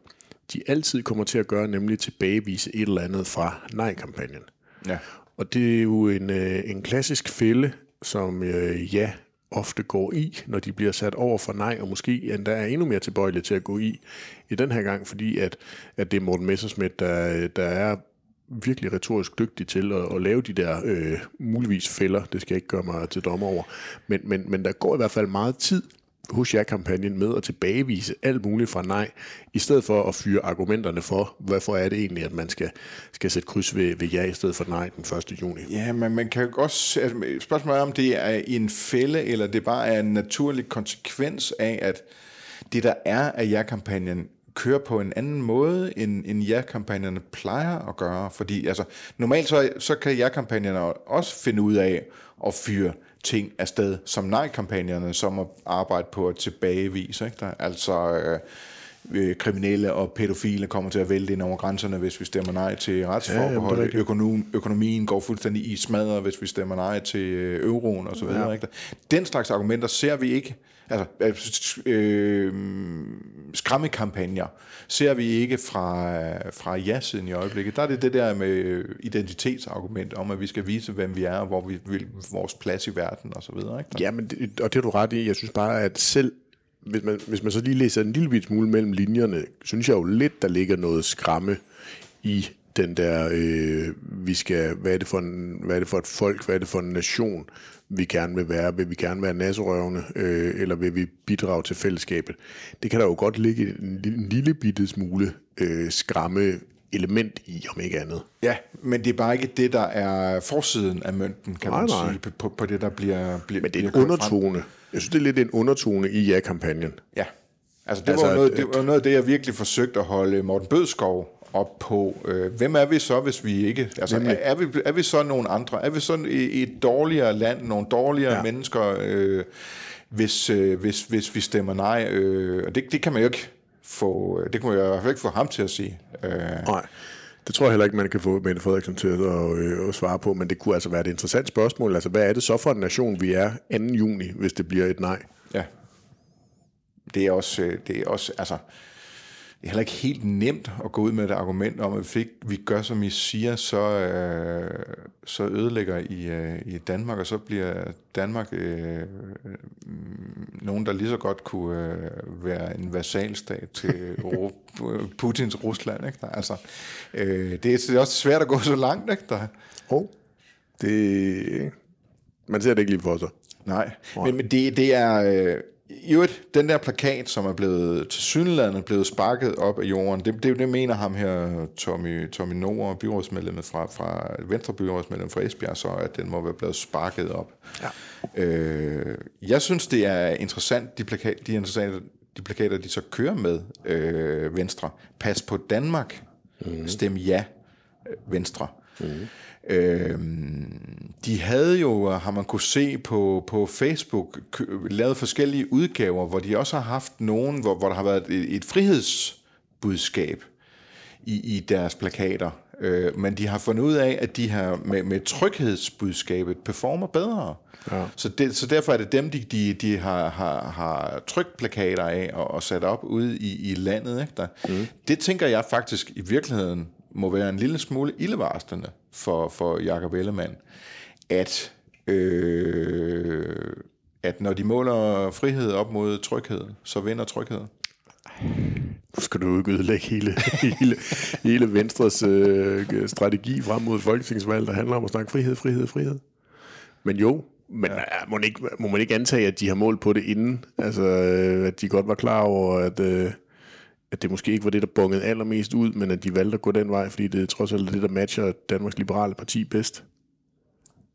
de altid kommer til at gøre, nemlig tilbagevise et eller andet fra nej-kampagnen. Ja. Og det er jo en, øh, en klassisk fælde, som øh, ja ofte går i, når de bliver sat over for nej, og måske endda er endnu mere tilbøjelige til at gå i i den her gang, fordi at, at det er Morten Messersmith, der, der er virkelig retorisk dygtig til at, at lave de der øh, muligvis fælder. Det skal jeg ikke gøre mig til dommer over. Men, men, men der går i hvert fald meget tid hos jer-kampagnen med at tilbagevise alt muligt fra nej, i stedet for at fyre argumenterne for, hvorfor er det egentlig, at man skal, skal sætte kryds ved, ved ja i stedet for nej den 1. juni. Ja, men man kan jo også... Altså, spørgsmålet er, om det er en fælde, eller det bare er en naturlig konsekvens af, at det, der er af jer-kampagnen, kører på en anden måde, end, end ja-kampagnerne plejer at gøre. Fordi altså, normalt så, så kan ja-kampagnerne også finde ud af at fyre ting afsted, som nej-kampagnerne, som at arbejde på at tilbagevise. Ikke? Der, altså øh, øh, kriminelle og pædofile kommer til at vælte ind over grænserne, hvis vi stemmer nej til retsforbehold. Ja, Økonom, økonomien går fuldstændig i smadret, hvis vi stemmer nej til øh, euroen osv. Ja. Ikke? Den slags argumenter ser vi ikke altså, øh, øh, skræmmekampagner ser vi ikke fra, fra ja-siden i øjeblikket. Der er det det der med øh, identitetsargument om, at vi skal vise, hvem vi er, og hvor vi vil vores plads i verden osv. Ikke? Ja, men det, og det har du ret i. Jeg synes bare, at selv hvis man, hvis man så lige læser en lille smule mellem linjerne, synes jeg jo lidt, der ligger noget skræmme i den der, øh, vi skal, hvad er, det for en, hvad er det for et folk, hvad er det for en nation, vi gerne vil være. Vil vi gerne være nasserøvende, øh, eller vil vi bidrage til fællesskabet? Det kan der jo godt ligge en, en lille bitte smule øh, skræmme element i, om ikke andet. Ja, men det er bare ikke det, der er forsiden af mønten, kan nej, man nej. sige, på, på det, der bliver, bliver Men det er en undertone. Frem. Jeg synes, det er lidt en undertone i ja-kampagnen. Ja, altså det, altså, var noget, det var noget af det, jeg virkelig forsøgte at holde Morten Bødskov op på, øh, hvem er vi så, hvis vi ikke... Altså, er, er, vi, er vi så nogle andre? Er vi så i et dårligere land, nogle dårligere ja. mennesker, øh, hvis, øh, hvis, hvis vi stemmer nej? Øh, og det, det kan man jo ikke få, det kunne jeg i hvert fald ikke få ham til at sige. Øh. Nej. Det tror jeg heller ikke, man kan få Mette Frederiksen til at, øh, at svare på, men det kunne altså være et interessant spørgsmål. Altså, hvad er det så for en nation, vi er 2. juni, hvis det bliver et nej? Ja. Det er også, øh, det er også altså, det er heller ikke helt nemt at gå ud med et argument om, at hvis ikke vi gør, som I siger, så, øh, så ødelægger I, øh, i Danmark, og så bliver Danmark øh, nogen, der lige så godt kunne øh, være en vasalstat til Putins Rusland. Ikke? Altså, øh, det, er, det er også svært at gå så langt. Ikke? Der. Oh, det, man ser det ikke lige for sig. Nej, men, men det, det er... Øh, i øvrigt, den der plakat, som er blevet til synlandet blevet sparket op af jorden, det, det, det mener ham her, Tommy, Tommy Nord, byrådsmedlemmet fra, fra Venstre byrådsmedlem fra Esbjerg, så at den må være blevet sparket op. Ja. Øh, jeg synes, det er interessant, de, plakat, de, interessante, de plakater, de så kører med øh, Venstre. Pas på Danmark. Mm. Stem ja, Venstre. Mm. Øh, de havde jo, har man kunne se på, på Facebook, lavet forskellige udgaver, hvor de også har haft nogen, hvor, hvor der har været et, et frihedsbudskab i, i deres plakater. Øh, men de har fundet ud af, at de her med, med tryghedsbudskabet performer bedre. Ja. Så, det, så derfor er det dem, de, de, de har, har, har trykt plakater af og, og sat op ude i, i landet. Ikke? Der. Mm. Det tænker jeg faktisk i virkeligheden må være en lille smule ildevarslende for, for Jacob Ellemann, at, øh, at når de måler frihed op mod tryghed, så vinder trygheden. Nu skal du ikke ødelægge hele, hele, hele Venstres øh, strategi frem mod folketingsvalg, der handler om at snakke frihed, frihed, frihed. Men jo, men ja. må, man ikke, må man ikke antage, at de har målt på det inden? Altså, øh, at de godt var klar over, at, øh, at det måske ikke var det, der bongede allermest ud, men at de valgte at gå den vej, fordi det er trods alt det, der matcher Danmarks Liberale Parti bedst.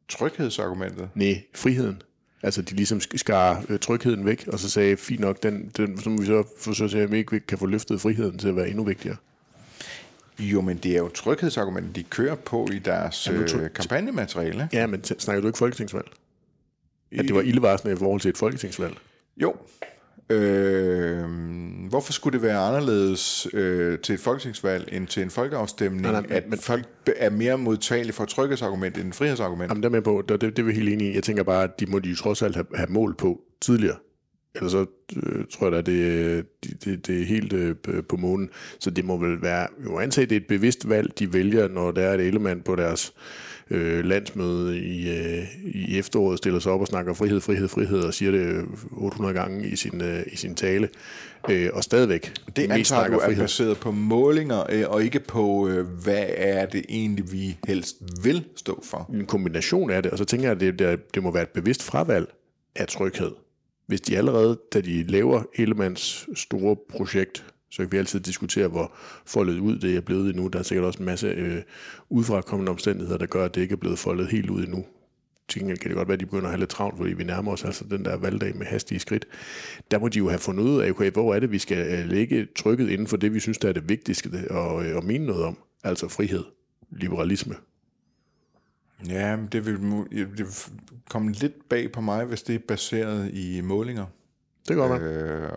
Tryghedsargumentet? Nej, friheden. Altså, de ligesom skar øh, trygheden væk, og så sagde, fint nok, den, den, så må vi så forsøge at vi ikke kan få løftet friheden til at være endnu vigtigere. Jo, men det er jo tryghedsargumentet, de kører på i deres ja, øh, kampagnemateriale. Ja, men snakker du ikke folketingsvalg? At det var ildevarslende i forhold til et folketingsvalg? Jo, Øh, hvorfor skulle det være anderledes øh, til et folketingsvalg end til en folkeafstemning, nej, nej, at men, folk er mere modtagelige for tryghedsargument end frihedsargument? Jamen, der er med på, det, det, det er vi helt enige i. Jeg tænker bare, at de må de trods alt have, have mål på tidligere. Ellers så øh, tror jeg da, det, det, det, er helt øh, på månen. Så det må vel være, jo antage, det er et bevidst valg, de vælger, når der er et element på deres øh, landsmøde i, øh, i efteråret stiller sig op og snakker frihed, frihed, frihed og siger det 800 gange i sin, øh, i sin tale. Øh, og stadigvæk Det antager du er baseret på målinger øh, og ikke på, øh, hvad er det egentlig, vi helst vil stå for? En kombination af det, og så tænker jeg, at det, det, det må være et bevidst fravalg af tryghed. Hvis de allerede, da de laver Ellemanns store projekt, så kan vi altid diskutere, hvor foldet ud det er blevet endnu. Der er sikkert også en masse øh, udefrakommende omstændigheder, der gør, at det ikke er blevet foldet helt ud endnu. Til gengæld kan det godt være, at de begynder at have lidt travlt, fordi vi nærmer os altså den der valgdag med hastige skridt. Der må de jo have fundet ud af, okay, hvor er det, vi skal øh, lægge trykket inden for det, vi synes, der er det vigtigste at, øh, at mene noget om. Altså frihed, liberalisme. Ja, det vil, det vil komme lidt bag på mig, hvis det er baseret i målinger. Det går øh,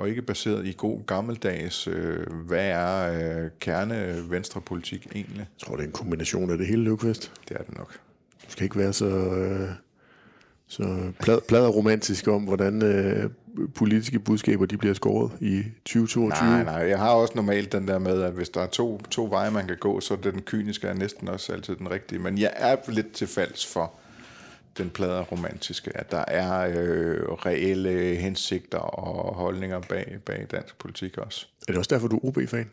og ikke baseret i god gammeldags, øh, hvad er øh, kerne venstrepolitik egentlig? Jeg tror, det er en kombination af det hele, Løvqvist. Det er det nok. Du skal ikke være så, øh, så plad, plad romantisk om, hvordan øh, politiske budskaber de bliver skåret i 2022. Nej, nej, jeg har også normalt den der med, at hvis der er to, to veje, man kan gå, så er det den kyniske er næsten også altid den rigtige. Men jeg er lidt til falds for, den plade romantiske, at der er øh, reelle hensigter og holdninger bag, bag dansk politik også. Er det også derfor, du er OB-fan?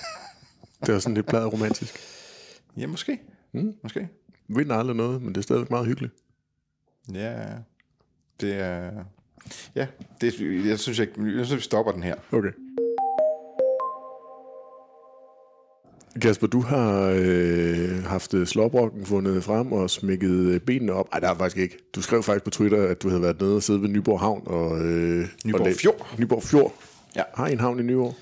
det er sådan lidt plade romantisk. Ja, måske. Mm. Måske. Vi vinder aldrig noget, men det er stadigvæk meget hyggeligt. Ja, det er... Ja, det, jeg, synes, jeg, jeg synes, vi stopper den her. Okay. Kasper, du har øh, haft slåbrokken fundet frem og smækket benene op. Nej, det har faktisk ikke. Du skrev faktisk på Twitter, at du havde været nede og siddet ved Nyborg Havn. Og, øh, Nyborg og Fjord. Nyborg Fjord. Ja. Har I en havn i Nyborg?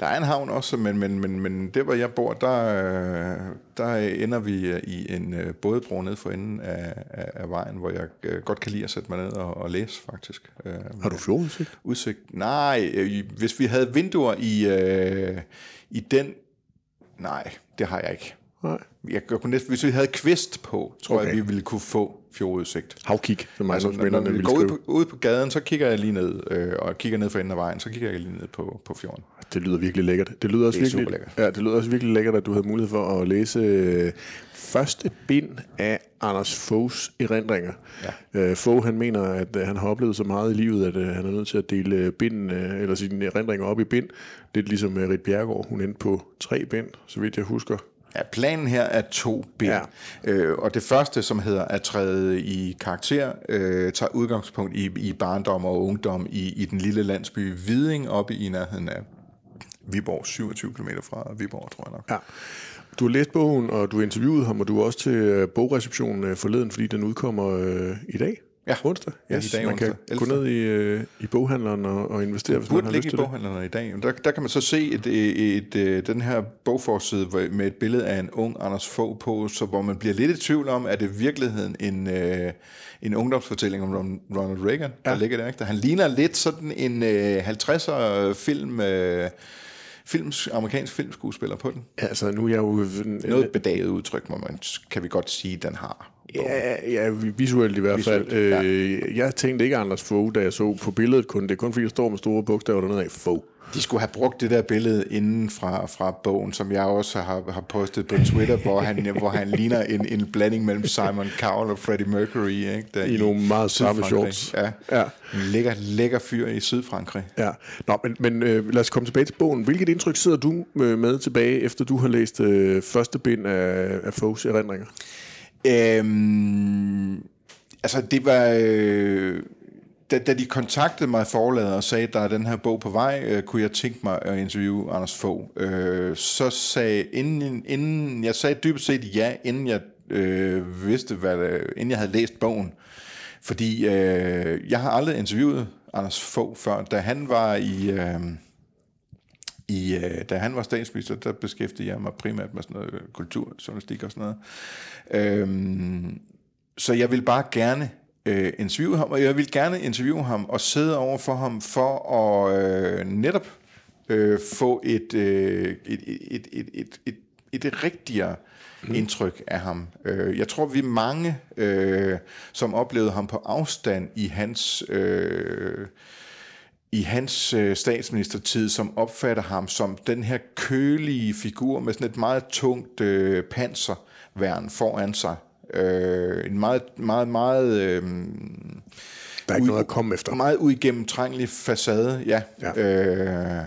Der er en havn også, men, men, men, men der hvor jeg bor, der, der ender vi i en bådebro ned for enden af, af, af vejen, hvor jeg godt kan lide at sætte mig ned og, og læse faktisk. Har du fjordudsigt? Udsigt? Nej, hvis vi havde vinduer i, i den... Nej, det har jeg ikke. Nej. Jeg kunne næsten, hvis vi havde kvist på, tror okay. jeg, vi ville kunne få fjordudsigt. Havkig, som altså, når, når vi går ud på, ud på gaden, så kigger jeg lige ned, øh, og kigger ned for enden af vejen, så kigger jeg lige ned på, på fjorden. Det lyder virkelig lækkert. Det lyder også det virkelig, lækkert. Ja, det lyder også virkelig lækkert, at du havde mulighed for at læse øh, første bind af Anders Foghs erindringer. Ja. Øh, Fogh, han mener, at øh, han har oplevet så meget i livet, at øh, han er nødt til at dele øh, bind, øh, eller sine erindringer op i bind. Lidt ligesom øh, Rit Bjergård, hun endte på tre bind, så vidt jeg husker. Ja, planen her er to bind. Ja. Øh, og det første, som hedder at træde i karakter, øh, tager udgangspunkt i, i barndom og ungdom i, i den lille landsby Viding, oppe i nærheden af Viborg, 27 km fra Viborg, tror jeg nok. Ja. Du har læst bogen, og du har interviewet ham, og du er også til bogreceptionen øh, forleden, fordi den udkommer øh, i dag. Ja. Onsdag? Yes, ja, i dag man onsdag. kan gå ned i, øh, i boghandleren og, og investere, hvis man har lyst til det. i boghandleren i dag. Der, der kan man så se et, et, et, et, den her bogforside med et billede af en ung Anders Fogh på, så hvor man bliver lidt i tvivl om, er det virkeligheden en, øh, en ungdomsfortælling om Ronald Reagan, ja. der ligger der. Ikke? Han ligner lidt sådan en øh, 50'er film... Øh, films, amerikansk filmskuespiller på den. Ja, altså nu er jeg jo... Noget bedaget udtryk, må man, kan vi godt sige, den har. Ja, ja, visuelt i hvert visuelt, fald. Ja. Øh, jeg tænkte ikke Anders Fogh, da jeg så på billedet kun. Det er kun fordi, der står med store bogstaver dernede af Fogh. De skulle have brugt det der billede inden fra, fra bogen, som jeg også har, har postet på Twitter, hvor han, hvor han ligner en, en blanding mellem Simon Cowell og Freddie Mercury. Ikke? Der I, I nogle meget samme shorts. Ja. ja. En lækker, lækker fyr i Sydfrankrig. Ja. Nå, men, men øh, lad os komme tilbage til bogen. Hvilket indtryk sidder du øh, med tilbage, efter du har læst øh, første bind af, af Foghs erindringer? Øhm, altså, det var... Øh, da, da de kontaktede mig forladet og sagde, at der er den her bog på vej, øh, kunne jeg tænke mig at interviewe Anders Fogh. Øh, så sagde, inden, inden, jeg sagde dybest set ja, inden jeg øh, vidste, hvad det, inden jeg havde læst bogen. Fordi øh, jeg har aldrig interviewet Anders Fogh før. Da han var i... Øh, i, øh, da han var statsminister, der beskæftigede jeg mig primært med sådan noget kulturjournalistik og sådan noget. Øhm, så jeg vil bare gerne øh, interviewe ham, og jeg vil gerne interviewe ham og sidde over for ham for at øh, netop øh, få et, øh, et, et, et, et, et, et, et rigtigere mm. indtryk af ham. Øh, jeg tror, vi er mange, øh, som oplevede ham på afstand i hans... Øh, i hans øh, statsministertid, som opfatter ham som den her kølige figur med sådan et meget tungt øh, panserværn foran sig. Øh, en meget, meget, meget... Øh, der er ikke ud, noget at komme efter. Meget uigennemtrængelig facade, ja. ja. Øh,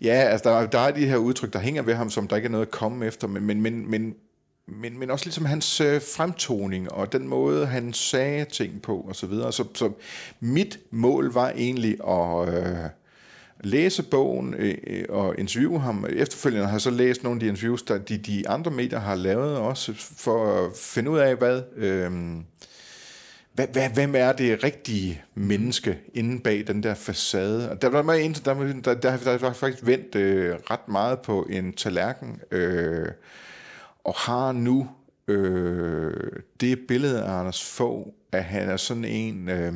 ja, altså der, der er de her udtryk, der hænger ved ham, som der ikke er noget at komme efter, men, men, men, men men, men også ligesom hans øh, fremtoning og den måde, han sagde ting på og så videre. Så, så mit mål var egentlig at øh, læse bogen øh, øh, og interviewe ham. Efterfølgende har jeg så læst nogle af de interviews, der de, de andre medier har lavet også, for at finde ud af, hvad... Øh, hvad, hvad, hvem er det rigtige menneske inde bag den der facade? Og der var der, der, der, der, der faktisk vendt øh, ret meget på en tallerken. Øh, og har nu øh, det billede af Anders Fogh, at han er sådan en, øh,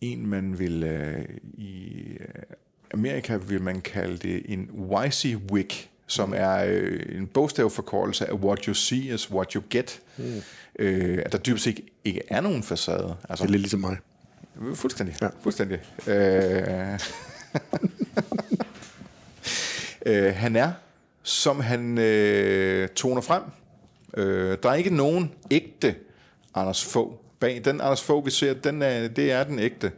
en man vil øh, i Amerika vil man kalde det en WYSIWYG, som mm. er øh, en bogstavforkortelse af what you see is what you get. Mm. Øh, at der dybest set ikke, ikke er nogen facade. Altså, det er lidt ligesom mig. Fuldstændig. Ja. Fuldstændig. Øh, øh, han er som han øh, toner frem. Øh, der er ikke nogen ægte Anders Fogh bag. Den Anders Fogh, vi ser, den er, det er den ægte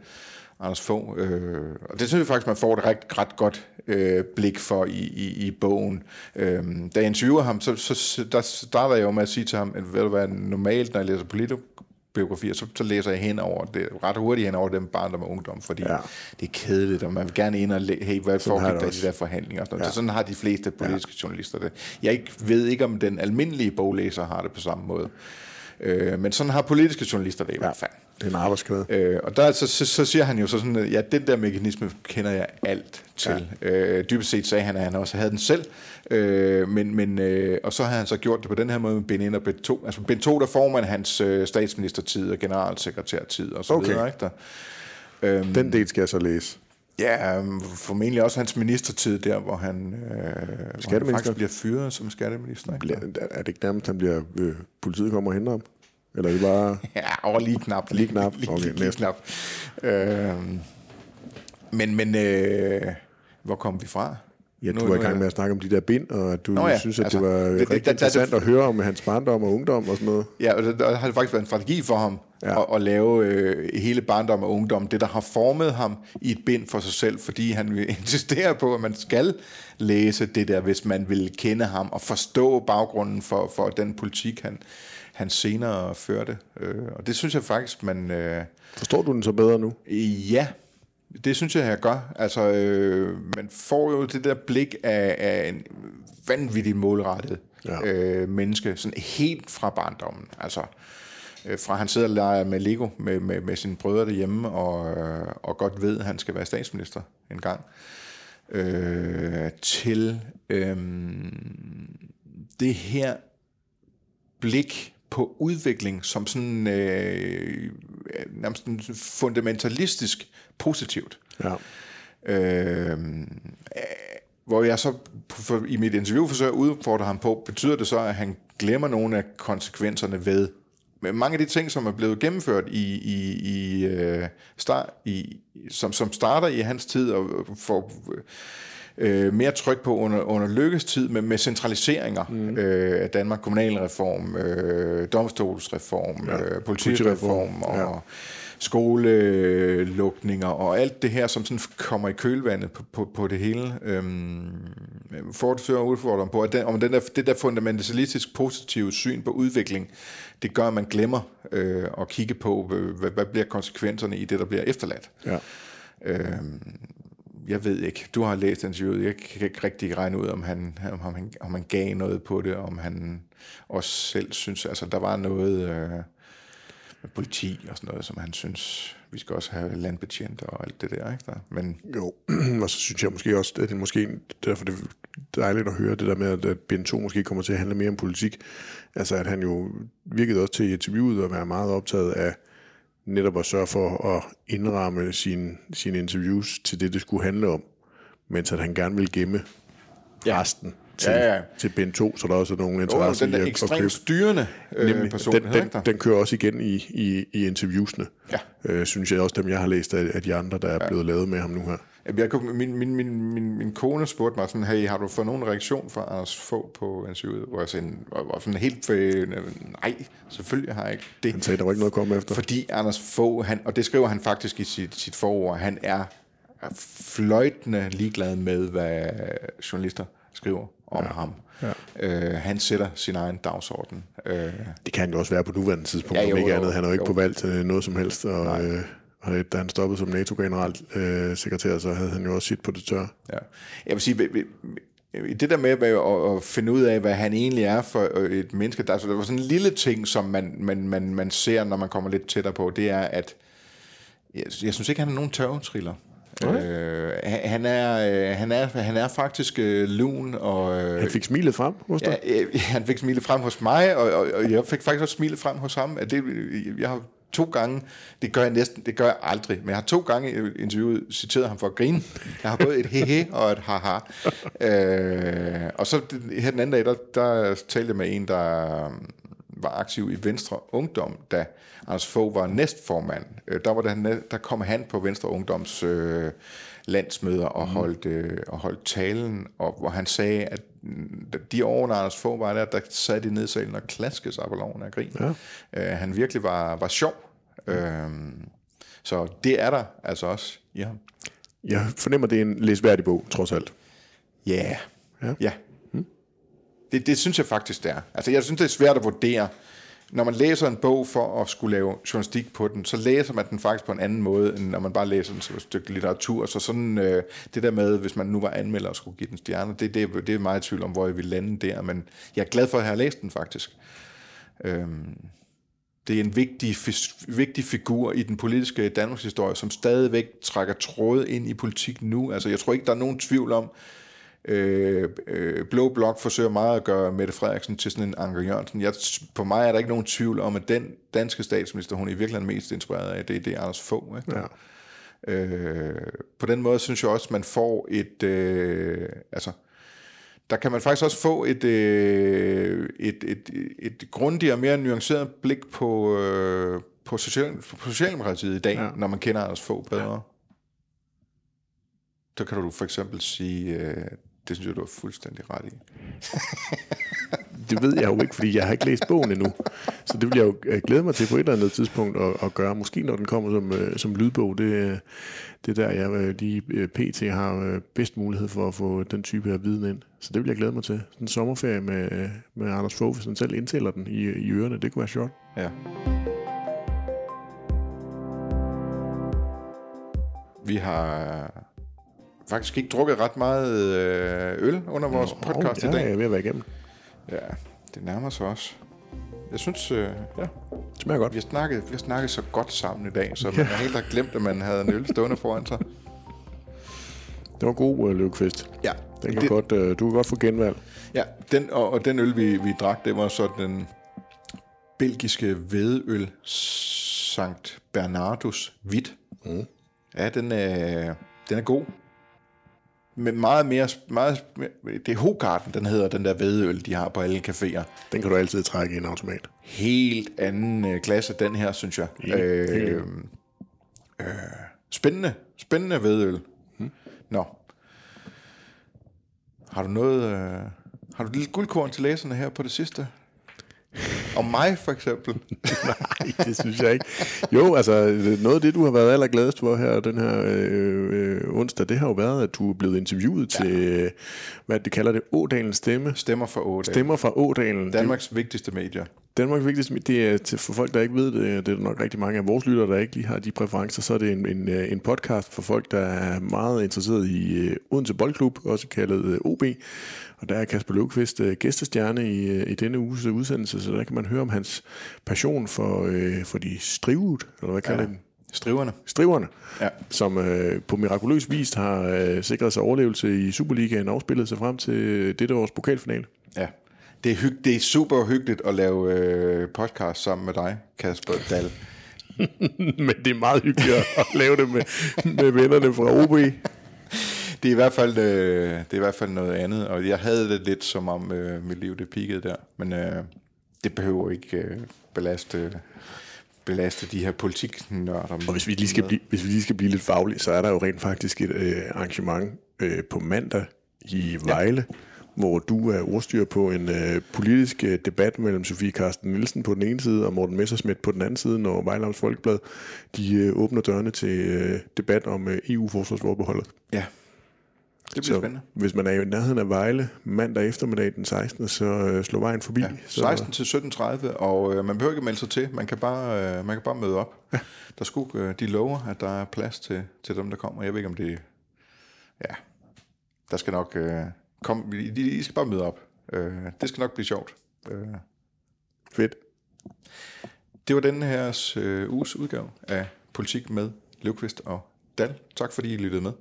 Anders Fogh. Øh, og det synes jeg faktisk, man får et ret, ret godt øh, blik for i, i, i bogen. Øh, da jeg interviewer ham, så, så der starter jeg jo med at sige til ham, at ved du hvad, normalt, når jeg læser biografier, så, så læser jeg hen over det, ret hurtigt hen over dem barndom og ungdom, fordi ja. det er kedeligt, og man vil gerne ind og læ- hey, hvad foregik der i de der forhandlinger? Og sådan, ja. så sådan har de fleste politiske ja. journalister det. Jeg ikke, ved ikke, om den almindelige boglæser har det på samme måde. Øh, men sådan har politiske journalister det i ja. hvert fald. Det er en arbejdsskade. Øh, og der, så, så, så siger han jo så sådan, at ja, den der mekanisme kender jeg alt til. Ja. Øh, dybest set sagde han, at han også havde den selv, øh, men, men, øh, og så har han så gjort det på den her måde med Ben 1 og Ben 2. Altså Ben 2, der får man hans øh, statsministertid og generalsekretærtid og så okay. videre. Ikke? Der, øhm, den del skal jeg så læse. Ja, formentlig også hans ministertid der, hvor han, øh, hvor han faktisk bliver fyret som skatteminister. Ikke? Er det ikke nærmest, han bliver, øh, politiet kommer og henter ham? Eller er det bare... ja, over lige knap. Lige knap. Lige, okay, lige, lige knap. Øh, men, men øh, hvor kom vi fra? Ja, du var i gang med at snakke om de der bind, og at du Nå ja, synes, at altså, det var det, rigtig det, interessant det, at høre om hans barndom og ungdom og sådan noget. Ja, og der har det faktisk været en strategi for ham ja. at, at lave øh, hele barndom og ungdom, det der har formet ham i et bind for sig selv, fordi han vil insistere på, at man skal læse det der, hvis man vil kende ham og forstå baggrunden for, for den politik, han, han senere førte. Øh, og det synes jeg faktisk, man... Øh, Forstår du den så bedre nu? Ja, det synes jeg, jeg gør. Altså, øh, man får jo det der blik af, af en vanvittig målrettet ja. øh, menneske, sådan helt fra barndommen. Altså, øh, fra han sidder og leger med Lego med, med, med sine brødre derhjemme, og, øh, og godt ved, at han skal være statsminister en gang, øh, til øh, det her blik på udvikling som sådan øh, nærmest fundamentalistisk positivt. Ja. Øh, hvor jeg så for, i mit interview forsøger at udfordre ham på, betyder det så, at han glemmer nogle af konsekvenserne ved med mange af de ting, som er blevet gennemført i, i, i, uh, start, i som, som starter i hans tid og får øh, mere tryk på under, under Lykkes tid med, med centraliseringer mm. øh, af Danmark, kommunalreform, øh, domstolsreform, ja. øh, politireform og ja. skolelukninger og alt det her, som sådan kommer i kølvandet på, på, på det hele. Øhm, får det så udfordring på, at den, om den der, det der fundamentalistisk positive syn på udvikling, det gør, at man glemmer øh, at kigge på, hvad, hvad bliver konsekvenserne i det, der bliver efterladt. Ja. Øhm, jeg ved ikke, du har læst interviewet, jeg kan ikke rigtig regne ud, om han, om han, om han gav noget på det, om han også selv synes, altså der var noget øh, med politi og sådan noget, som han synes, vi skal også have landbetjente og alt det der, ikke der? Men... Jo, og så synes jeg måske også, at det er måske, derfor det er dejligt at høre det der med, at Ben 2 måske kommer til at handle mere om politik. Altså at han jo virkede også til i interviewet at være meget optaget af, netop at sørge for at indramme sine, sin interviews til det, det skulle handle om, mens at han gerne vil gemme ja. resten til, ja, ja. til Ben 2, så der også er nogle interesse oh, den der i ekstremt købe. styrende øh, Nemlig, person. Den, den, den kører også igen i, i, i interviewsene, ja. øh, synes jeg også, dem jeg har læst af, af de andre, der er ja. blevet lavet med ham nu her. Jeg, min, min, min, min, min kone spurgte mig sådan, hey, har du fået nogen reaktion fra Anders få på interviewet? Hvor jeg sådan, var, sådan helt, øh, nej, selvfølgelig har jeg ikke det. Han sagde, der var ikke noget at komme efter. Fordi Anders få, han, og det skriver han faktisk i sit, sit forord, han er fløjtende ligeglad med, hvad journalister skriver om ja. ham. Ja. Øh, han sætter sin egen dagsorden. Øh, det kan jo også være på nuværende tidspunkt, ja, jo, om ikke jo, andet. Han er jo ikke jo. på valg til noget som helst, og, øh, og da han stoppede som NATO-generalsekretær, øh, så havde han jo også sit på det tørre. Ja. Jeg vil sige, det der med at, finde ud af, hvad han egentlig er for et menneske, der, så der var sådan en lille ting, som man, man, man, man ser, når man kommer lidt tættere på, det er, at jeg, jeg synes ikke, han er nogen tørvetriller. Okay. Øh, han, er, øh, han, er, han er faktisk øh, lun. Og, øh, han fik smilet frem hos dig? Ja, øh, han fik smilet frem hos mig, og, og, og jeg fik faktisk også smilet frem hos ham. At det, jeg har to gange, det gør jeg næsten, det gør jeg aldrig, men jeg har to gange i interviewet citeret ham for at grine. Jeg har både et hehe og et haha. Øh, og så her den anden dag, der, der talte jeg med en, der um, var aktiv i Venstre Ungdom, da Anders Fogh var næstformand. Øh, der, var der, der kom han på Venstre Ungdoms øh, landsmøder og mm. holdt, øh, og holdt talen, og hvor han sagde, at de år, når Anders Fogh var der, der sad de ned i salen og klaskede sig på loven af grin. Ja. Øh, han virkelig var, var sjov. Mm. Øh, så det er der altså også i ham. Jeg fornemmer, det er en læsværdig bog, trods alt. Yeah. Ja. Ja. Mm. Det, det synes jeg faktisk, det er. Altså, jeg synes, det er svært at vurdere, når man læser en bog for at skulle lave journalistik på den, så læser man den faktisk på en anden måde, end når man bare læser den som et stykke litteratur. Så sådan øh, det der med, hvis man nu var anmelder og skulle give den stjerner, det, det, det er meget i tvivl om, hvor jeg vil lande der. Men jeg er glad for at have læst den faktisk. Øhm, det er en vigtig, vigtig figur i den politiske Danmarks historie, som stadigvæk trækker tråde ind i politik nu. Altså, jeg tror ikke, der er nogen tvivl om, øh, øh, Blå Blok forsøger meget at gøre Mette Frederiksen til sådan en Anker Jørgensen. Jeg, på mig er der ikke nogen tvivl om, at den danske statsminister, hun er i virkeligheden mest inspireret af, det, det er Anders Fogh. Ikke? Ja. Øh, på den måde synes jeg også, man får et... Øh, altså, der kan man faktisk også få et, øh, et, et, et grundigere og mere nuanceret blik på, øh, på, social, på Socialdemokratiet i dag, ja. når man kender Anders Fogh bedre. Ja. Så kan du for eksempel sige, øh, det synes jeg, du har fuldstændig ret i. det ved jeg jo ikke, fordi jeg har ikke læst bogen endnu. Så det vil jeg jo øh, glæde mig til på et eller andet tidspunkt at, at gøre. Måske når den kommer som, øh, som lydbog. Det, det er der, jeg øh, lige pt. har bedst mulighed for at få den type af viden ind. Så det vil jeg glæde mig til. Sådan en sommerferie med, med Anders Fogh, hvis han selv indtæller den i, i ørerne. Det kunne være sjovt. Ja. Vi har faktisk ikke drukket ret meget øh, øl under vores Nå, podcast ja, i dag. jeg er ved at være igennem. Ja, det nærmer sig også. Jeg synes, øh, ja. Det smager godt. Vi har, snakket, vi har snakket så godt sammen i dag, så man har helt glemt, at man havde en øl stående foran sig. Det var god uh, løbkvist. Ja. Den kan det, godt, uh, du kan godt få genvalg. Ja, den, og, og den øl, vi, vi drak, det var så den belgiske hvedeøl Sankt Bernardus Hvidt. Mm. Ja, den er, den er god med meget mere, meget, det er Hogarten, den hedder, den der vedøl, de har på alle caféer. Den kan du altid trække i en automat. Helt anden øh, klasse, den her, synes jeg. Ja, øh, øh, spændende, spændende vedøl. Hmm. Nå. Har du noget, øh, har du et lille guldkorn til læserne her på det sidste? Om mig, for eksempel? Nej, det synes jeg ikke. Jo, altså, noget af det, du har været allergladest for her den her øh, øh, onsdag, det har jo været, at du er blevet interviewet ja. til, hvad det kalder det, Ådalens Stemme. Stemmer for Ådalen. Stemmer for Ådalen. Danmarks det, vigtigste medier. Danmarks vigtigste det er til, for folk, der ikke ved det, det er nok rigtig mange af vores lyttere, der ikke lige har de præferencer, så er det en, en, øh, en podcast for folk, der er meget interesseret i uh, Odense Boldklub, også kaldet OB. Og der er Kasper Løvqvist uh, gæstestjerne i, uh, i denne uges udsendelse, så der kan man høre om hans passion for, uh, for de strivet, eller hvad kalder ja. det? Striverne. Striverne, ja. som uh, på mirakuløs vis har uh, sikret sig overlevelse i Superligaen og afspillet sig frem til dette års pokalfinale. Ja, det er, hyg- det er super hyggeligt at lave øh, podcast sammen med dig, Kasper Dahl. Men det er meget hyggeligt at lave det med, med vennerne fra OB. Det er, i hvert fald, øh, det er i hvert fald noget andet, og jeg havde det lidt som om øh, mit liv det peakede der, men øh, det behøver ikke øh, belaste belaste de her politiknørder. Og hvis vi, lige skal blive, hvis vi lige skal blive lidt faglige, så er der jo rent faktisk et øh, arrangement øh, på mandag i Vejle, ja hvor du er ordstyr på en øh, politisk øh, debat mellem Sofie Karsten Nielsen på den ene side og Morten Messersmith på den anden side, når Vejlams Folkeblad de øh, åbner dørene til øh, debat om øh, EU-forsvarsforbeholdet. Ja, det bliver så spændende. Hvis man er i nærheden af Vejle mandag eftermiddag den 16. så øh, slå vejen forbi. Ja, 16 så, til 17.30, og øh, man behøver ikke melde sig til. Man kan bare, øh, man kan bare møde op. Ja. Der skulle, øh, de lover, at der er plads til, til dem, der kommer. Jeg ved ikke, om det... Ja, der skal nok... Øh, Kom, I, I skal bare møde op. Øh, det skal nok blive sjovt. Øh. Fedt. Det var den her øh, uges udgave af Politik med Løvqvist og Dal. Tak fordi I lyttede med.